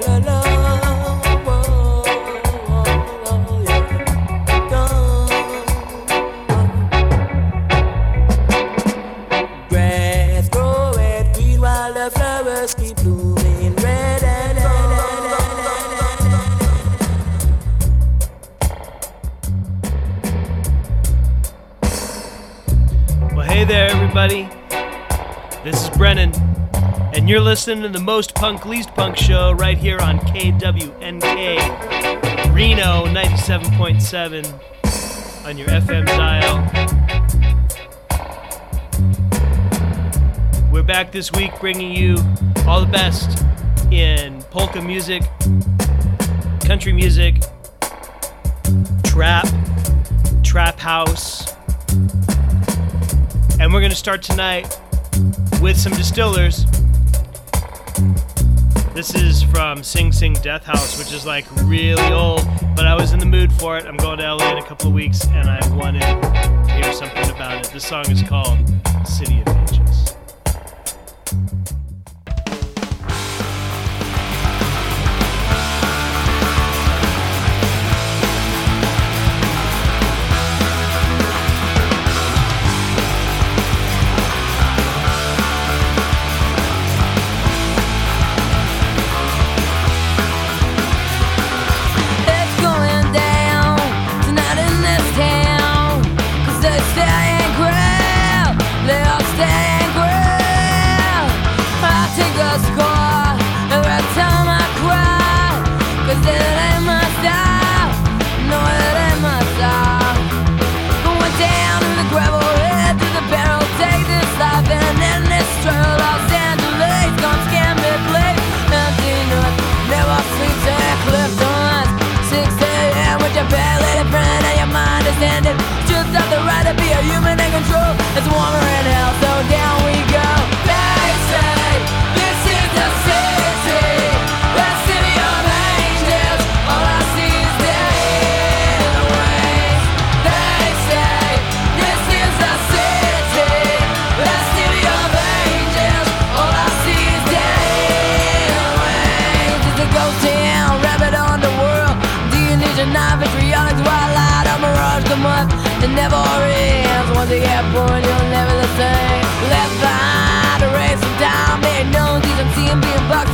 la la listening to the most punk, least punk show right here on KWNK Reno 97.7 on your FM dial. We're back this week bringing you all the best in polka music, country music, trap, trap house. And we're going to start tonight with some distillers. This is from Sing Sing Death House, which is like really old, but I was in the mood for it. I'm going to LA in a couple of weeks and I wanted to hear something about it. This song is called City of be a human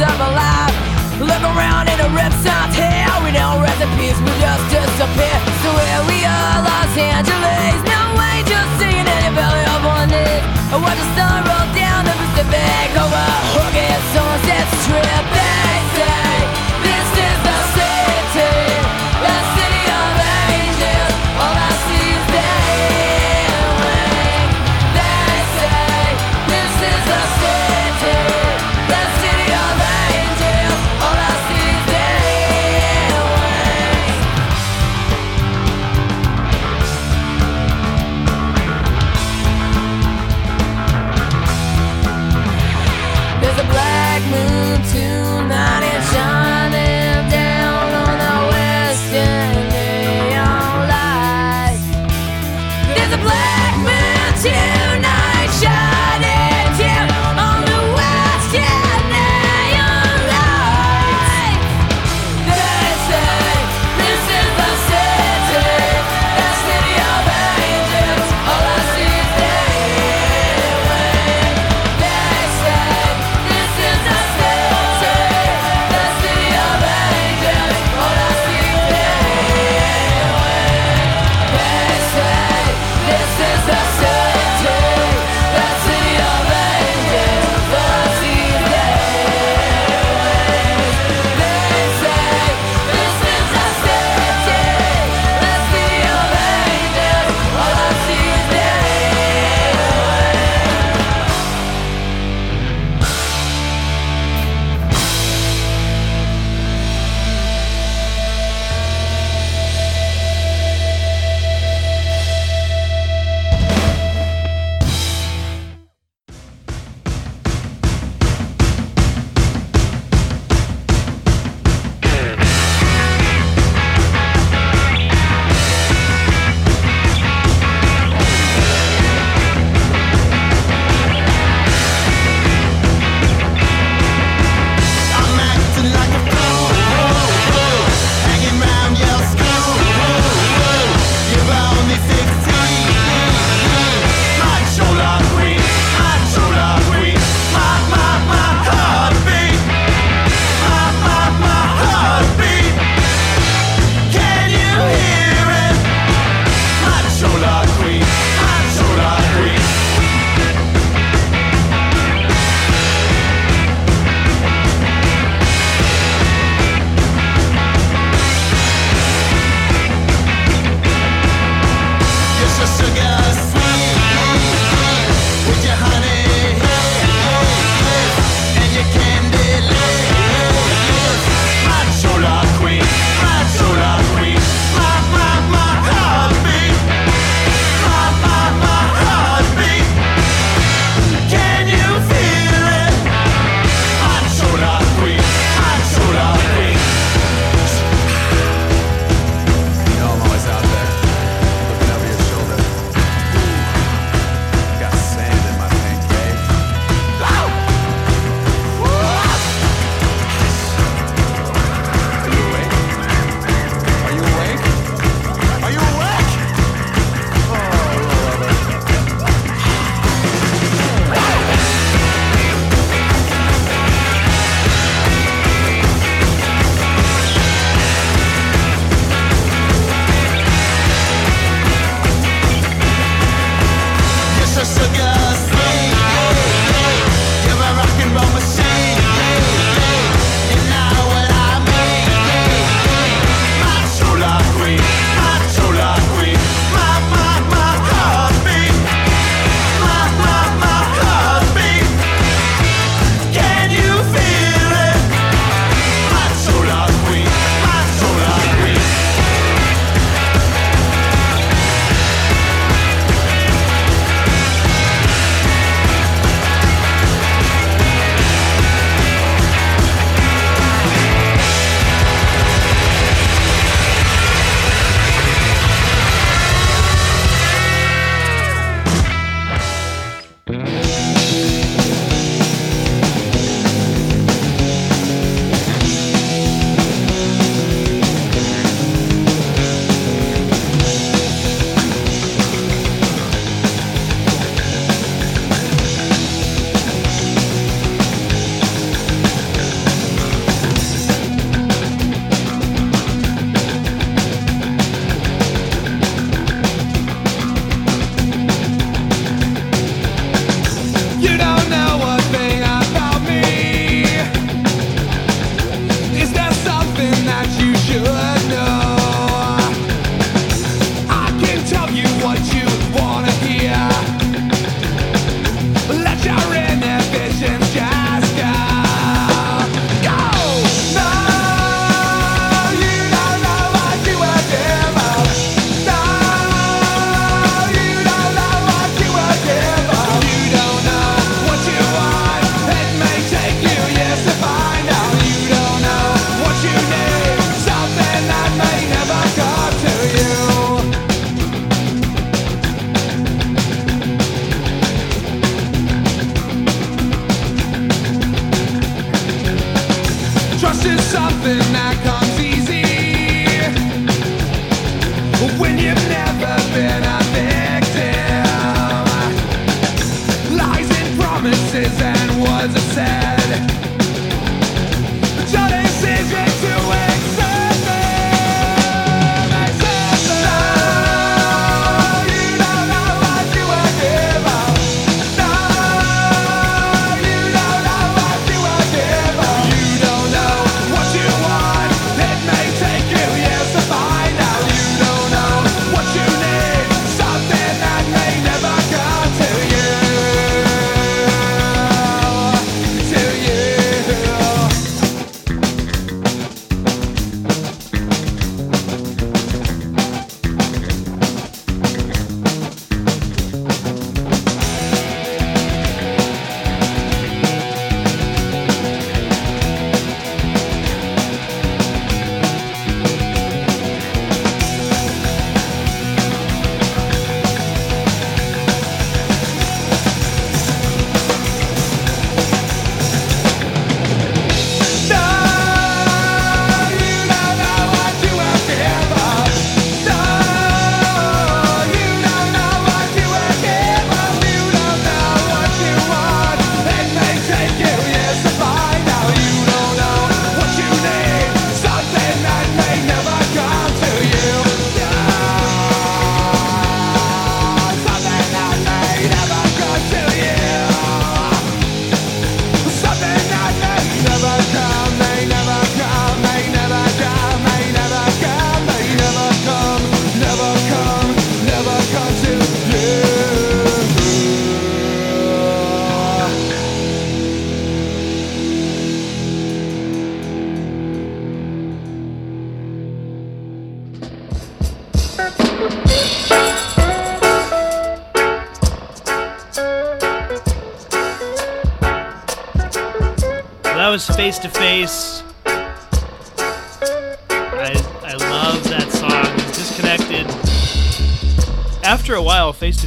I'm alive Look around in the ripsides here. We know recipes will just disappear. So here we are, Los Angeles. No way, just seeing in the belly of one knee. I watch the sun roll down the Pacific over Hooking Sunset Strip. They say this is the city.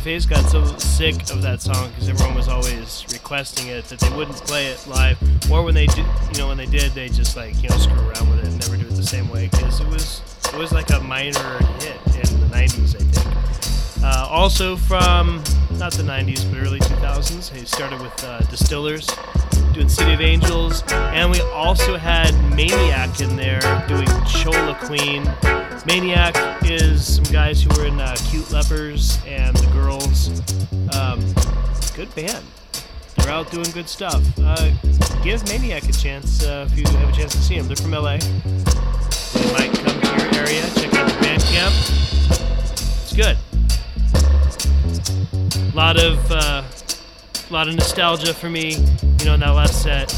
Face got so sick of that song because everyone was always requesting it that they wouldn't play it live, or when they did, you know, when they did, they just like you know screw around with it and never do it the same way because it was it was like a minor hit in the '90s, I think. Uh, also from not the '90s but early 2000s, he started with uh, Distillers doing City of Angels, and we also had Maniac in there doing Chola Queen. Maniac is some guys who were in uh, Cute Lepers and the Girls. Um, good band. They're out doing good stuff. Uh, give Maniac a chance uh, if you have a chance to see them. They're from LA. They might come to your area. Check out the Bandcamp. It's good. A lot of uh, lot of nostalgia for me, you know, in that last set.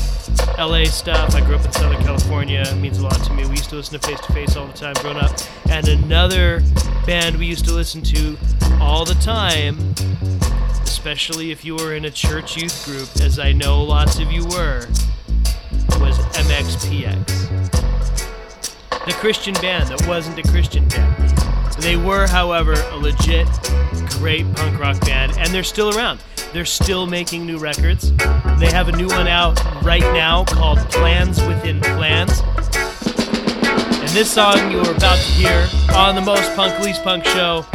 LA stuff. I grew up in Southern California. It means a lot to me. We used to listen to Face to Face all the time growing up. And another band we used to listen to all the time, especially if you were in a church youth group, as I know lots of you were, was MXPX. The Christian band that wasn't a Christian band. They were, however, a legit great punk rock band, and they're still around. They're still making new records. They have a new one out right now called Plans Within Plans. And this song you are about to hear on the Most Punk Least Punk show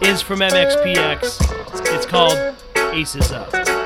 is from MXPX. It's called Aces Up.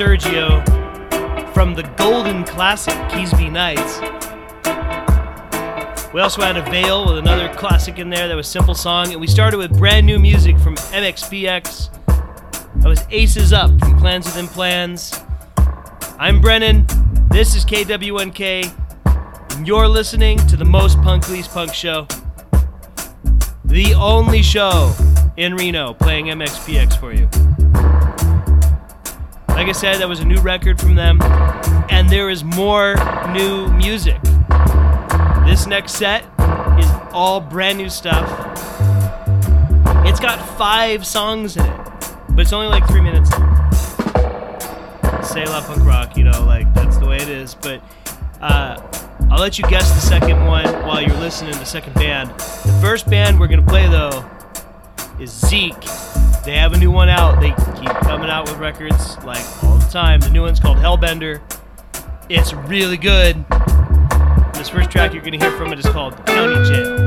Sergio from the Golden Classic Keasbey Nights. We also had a Veil with another classic in there that was Simple Song, and we started with brand new music from MXPX. That was Aces Up from Plans Within Plans. I'm Brennan. This is KWNK, and you're listening to the most punk least punk show. The only show in Reno playing MXPX for you. Like I said, that was a new record from them, and there is more new music. This next set is all brand new stuff. It's got five songs in it, but it's only like three minutes. long. Say La Punk Rock, you know, like that's the way it is. But uh, I'll let you guess the second one while you're listening to the second band. The first band we're gonna play though is Zeke. They have a new one out. They keep coming out with records like all the time. The new one's called Hellbender. It's really good. This first track you're to hear from it is called County Jail.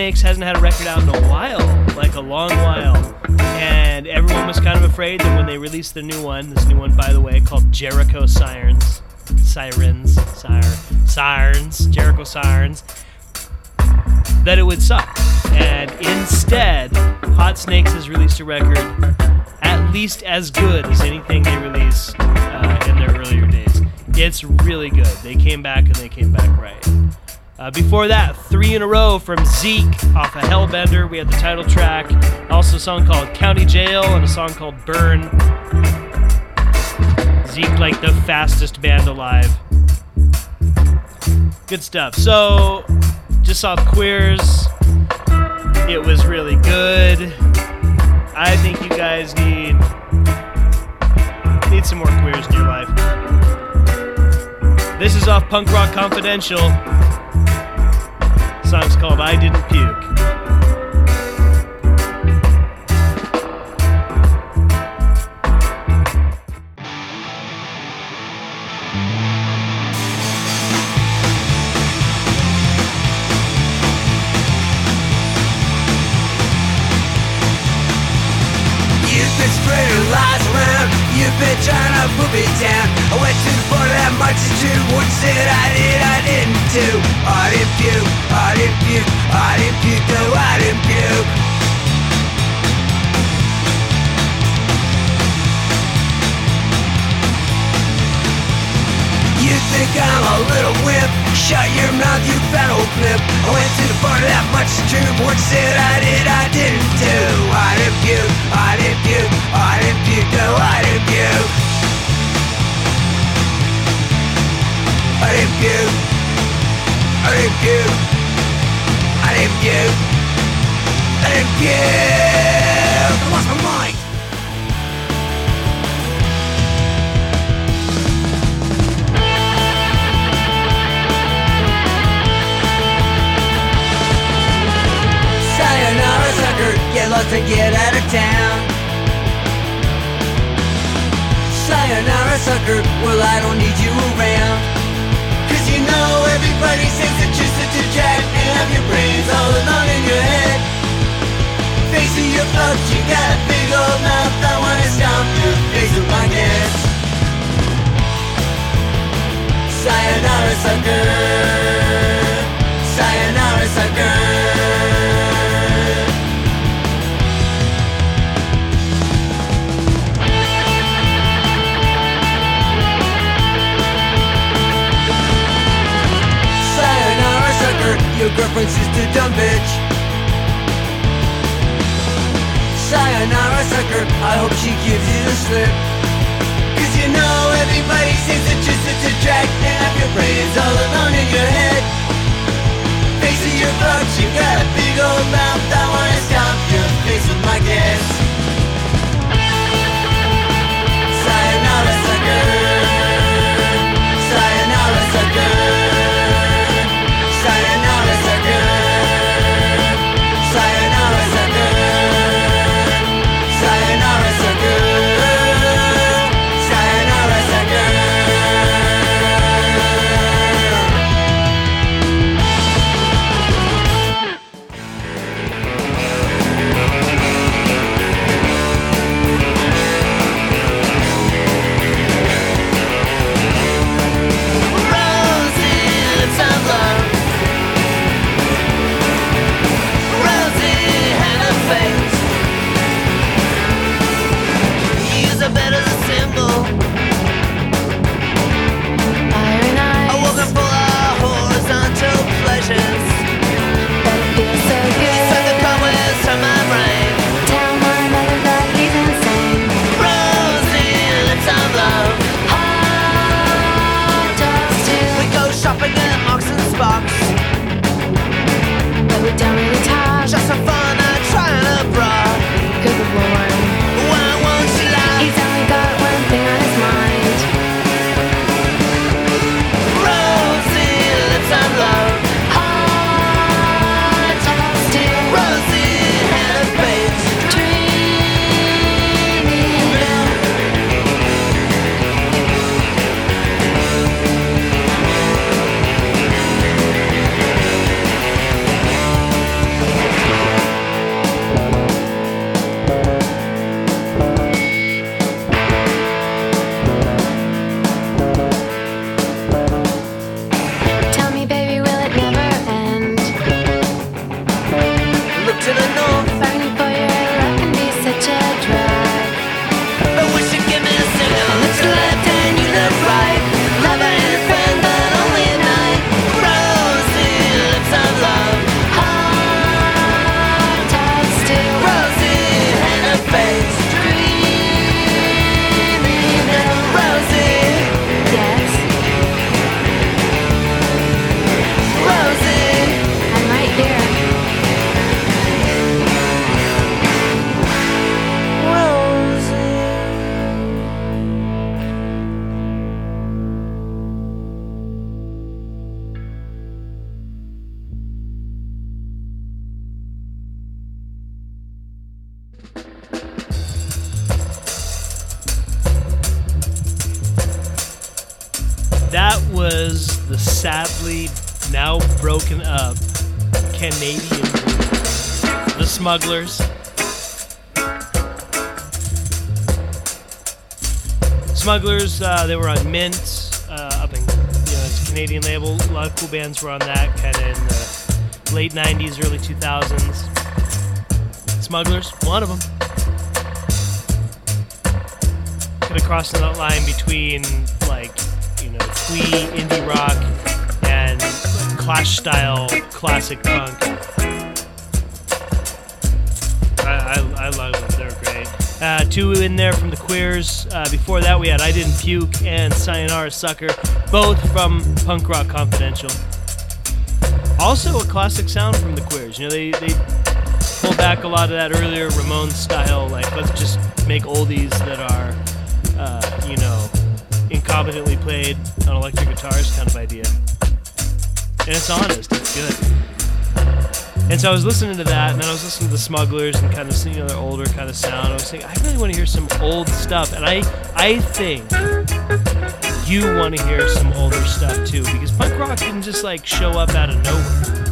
Snakes hasn't had a record out in a while, like a long while. And everyone was kind of afraid that when they released the new one, this new one, by the way, called Jericho Sirens, Sirens, Sire, Sirens, Jericho Sirens, that it would suck. And instead, Hot Snakes has released a record at least as good as anything they released uh, in their earlier days. It's really good. They came back and they came back right. Uh, before that, three in a row from Zeke off of Hellbender. We had the title track, also a song called County Jail and a song called Burn. Zeke, like the fastest band alive. Good stuff. So, just saw Queers. It was really good. I think you guys need need some more queers in your life. This is off Punk Rock Confidential. Song's called I Didn't Puke. Sucker, sucker. Sucker, your girlfriend's just a dumb bitch. Sayonara sucker, I hope she gives you the slip. Everybody says that you're such a drag and have your brains all alone in your head. Face of your bugs, you got a big old mouth, I wanna stomp your face with my gas. Sayonara sucker. Sayonara sucker. The sadly now broken up Canadian group, The Smugglers. Smugglers, uh, they were on Mint, uh, up in, you know, it's a Canadian label. A lot of cool bands were on that, kind of in the late 90s, early 2000s. Smugglers, one of them. Kind of crossing that line between, like, indie rock and Clash style classic punk. I, I, I love them, they're great. Uh, two in there from the Queers. Uh, before that, we had I Didn't Puke and Sayonara Sucker, both from Punk Rock Confidential. Also, a classic sound from the Queers. You know, they, they pulled back a lot of that earlier Ramones style, like, let's just make oldies that are, incompetently played on electric guitars kind of idea. And it's honest, it's good. And so I was listening to that, and then I was listening to the Smugglers and kind of you know their older kind of sound. I was thinking, I really want to hear some old stuff, and I I think you want to hear some older stuff too, because punk rock didn't just like show up out of nowhere.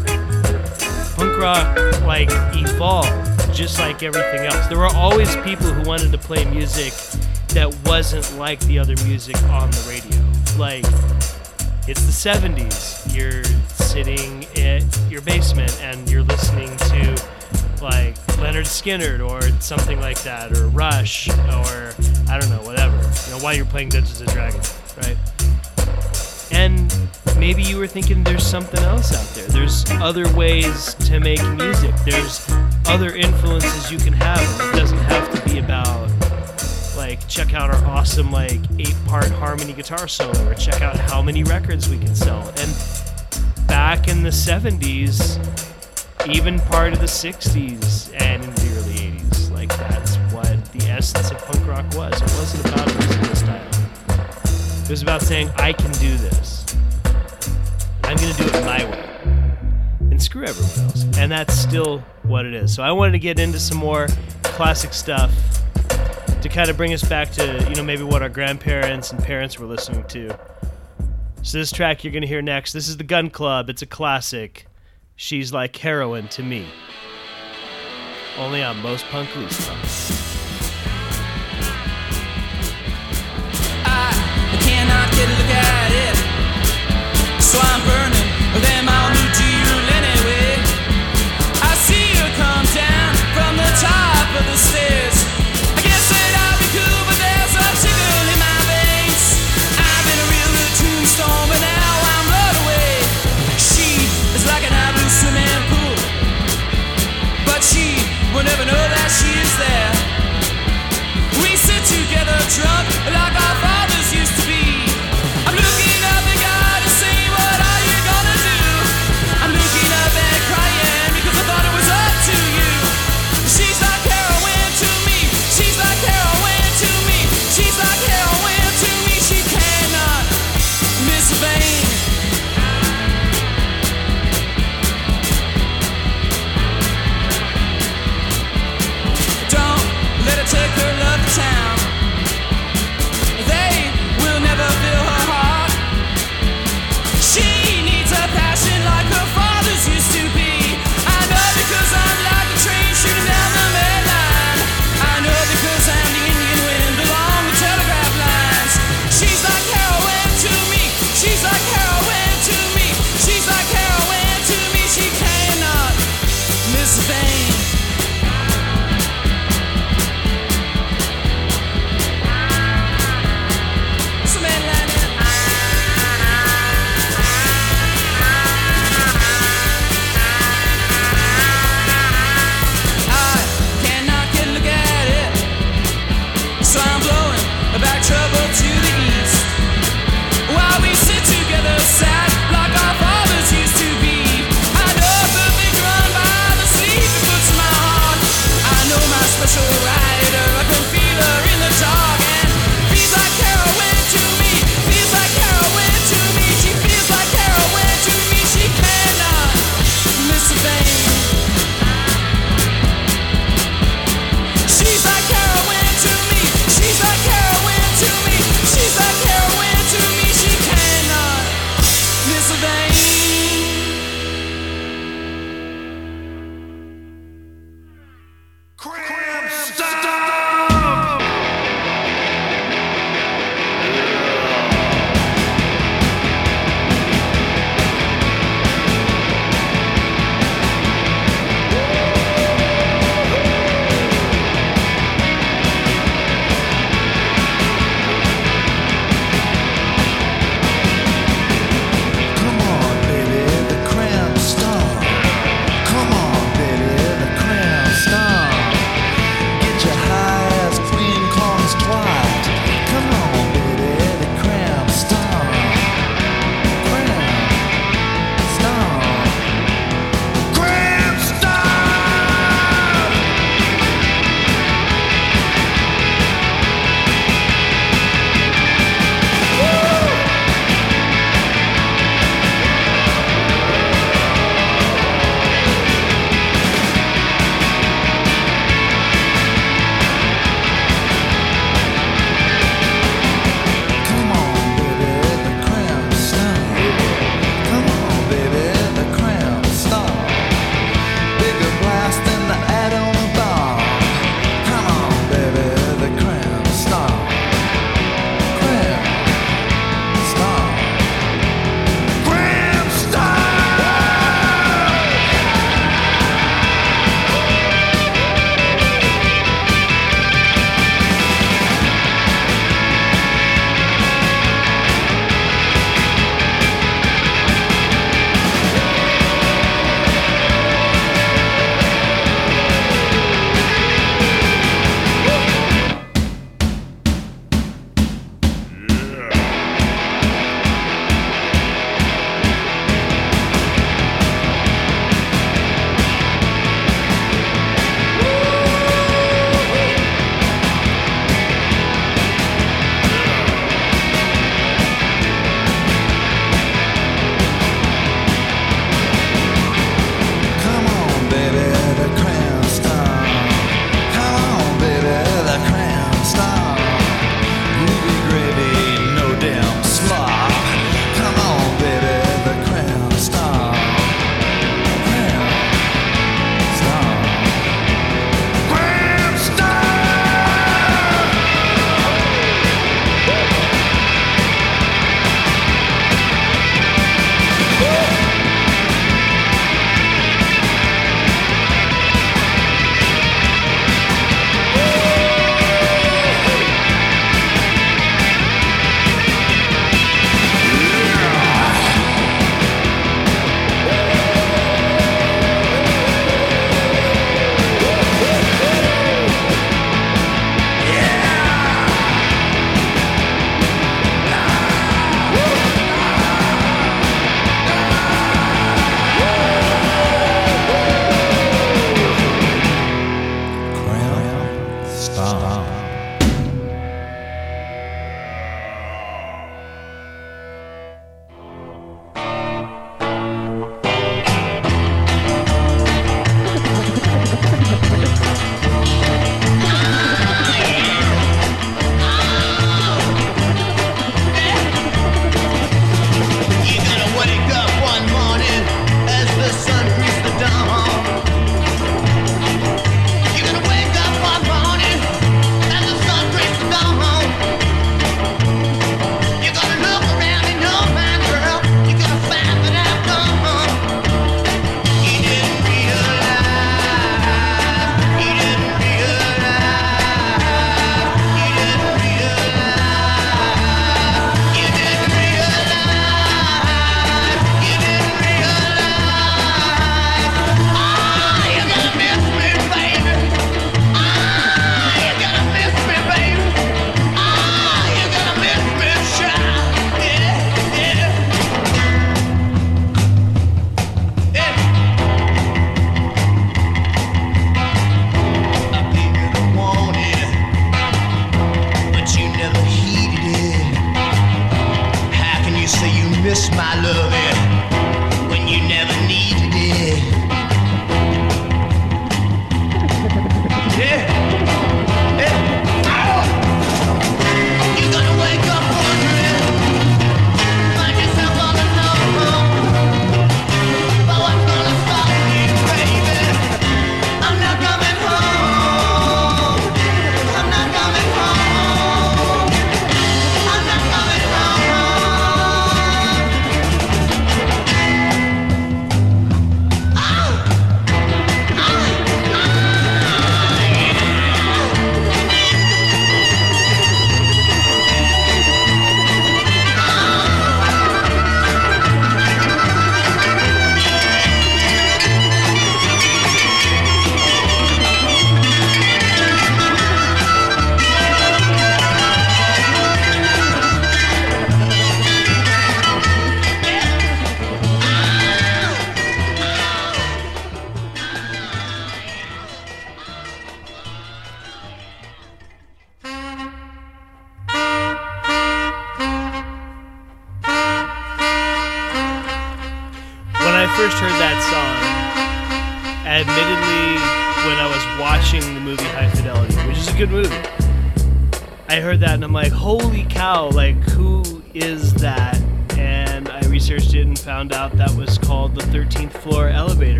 Punk rock like evolved, just like everything else. There were always people who wanted to play music that wasn't like the other music on the radio. Like it's the 70s. You're sitting in your basement and you're listening to like Lynyrd Skynyrd or something like that, or Rush, or I don't know, whatever. You know, while you're playing Dungeons and Dragons, right? And maybe you were thinking there's something else out there. There's other ways to make music. There's other influences you can have. It doesn't have to be about like check out our awesome like eight part harmony guitar solo or check out how many records we can sell. And back in the 70s, even part of the 60s and in the early 80s, like that's what the essence of punk rock was. It wasn't about musical style. It was about saying, I can do this. I'm to do it my way. And screw everyone else. And that's still what it is. So I wanted to get into some more classic stuff to kind of bring us back to, you know, maybe what our grandparents and parents were listening to. So this track you're to hear next, this is the Gun Club. It's a classic. She's like heroin to me. Only on most punk loose. I cannot get a look at it. So I'm burning them all new jewel anyway. I see her come down from the top of the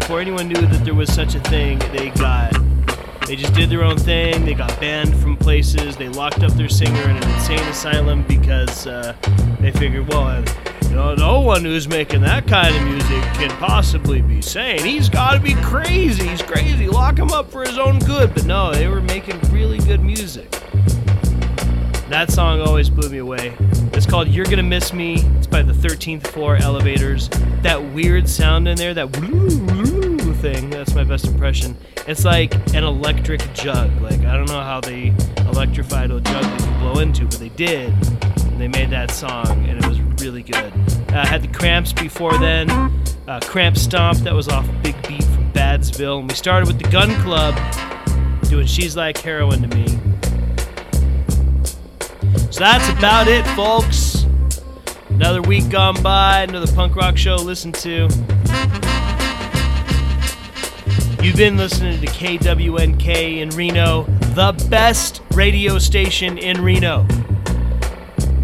before anyone knew that there was such a thing. They got they just did their own thing. They got banned from places. They locked up their singer in an insane asylum because uh, they figured, well, know, no one who's making that kind of music can possibly be sane. He's got to be crazy. He's crazy. Lock him up for his own good. But no, they were making really good music. That song always blew me away. It's called You're Gonna Miss Me. It's by the 13th Floor Elevators. That weird sound in there, that thing, that's my best impression. It's like an electric jug. Like, I don't know how they electrified a jug that could blow into, but they did. And they made that song, and it was really good. Uh, had the Cramps before then. Uh, Cramp Stomp, that was off Big Beat from Badsville. And we started with the Gun Club, doing She's Like Heroin to Me. So that's about it, folks. Another week gone by, another punk rock show listen to. You've been listening to KWNK in Reno, the best radio station in Reno.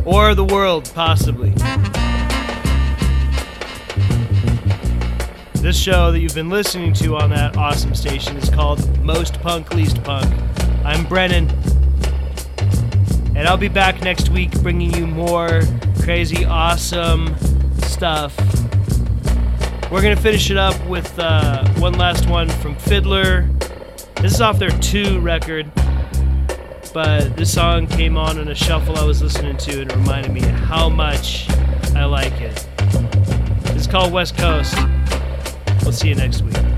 Or the world, possibly. This show that you've been listening to on that awesome station is called Most Punk, Least Punk. I'm Brennan. And I'll be back next week bringing you more crazy, awesome stuff. We're going to finish it up with uh, one last one from FIDLAR. This is off their Too record, but this song came on in a shuffle I was listening to and it reminded me how much I like it. It's called West Coast. We'll see you next week.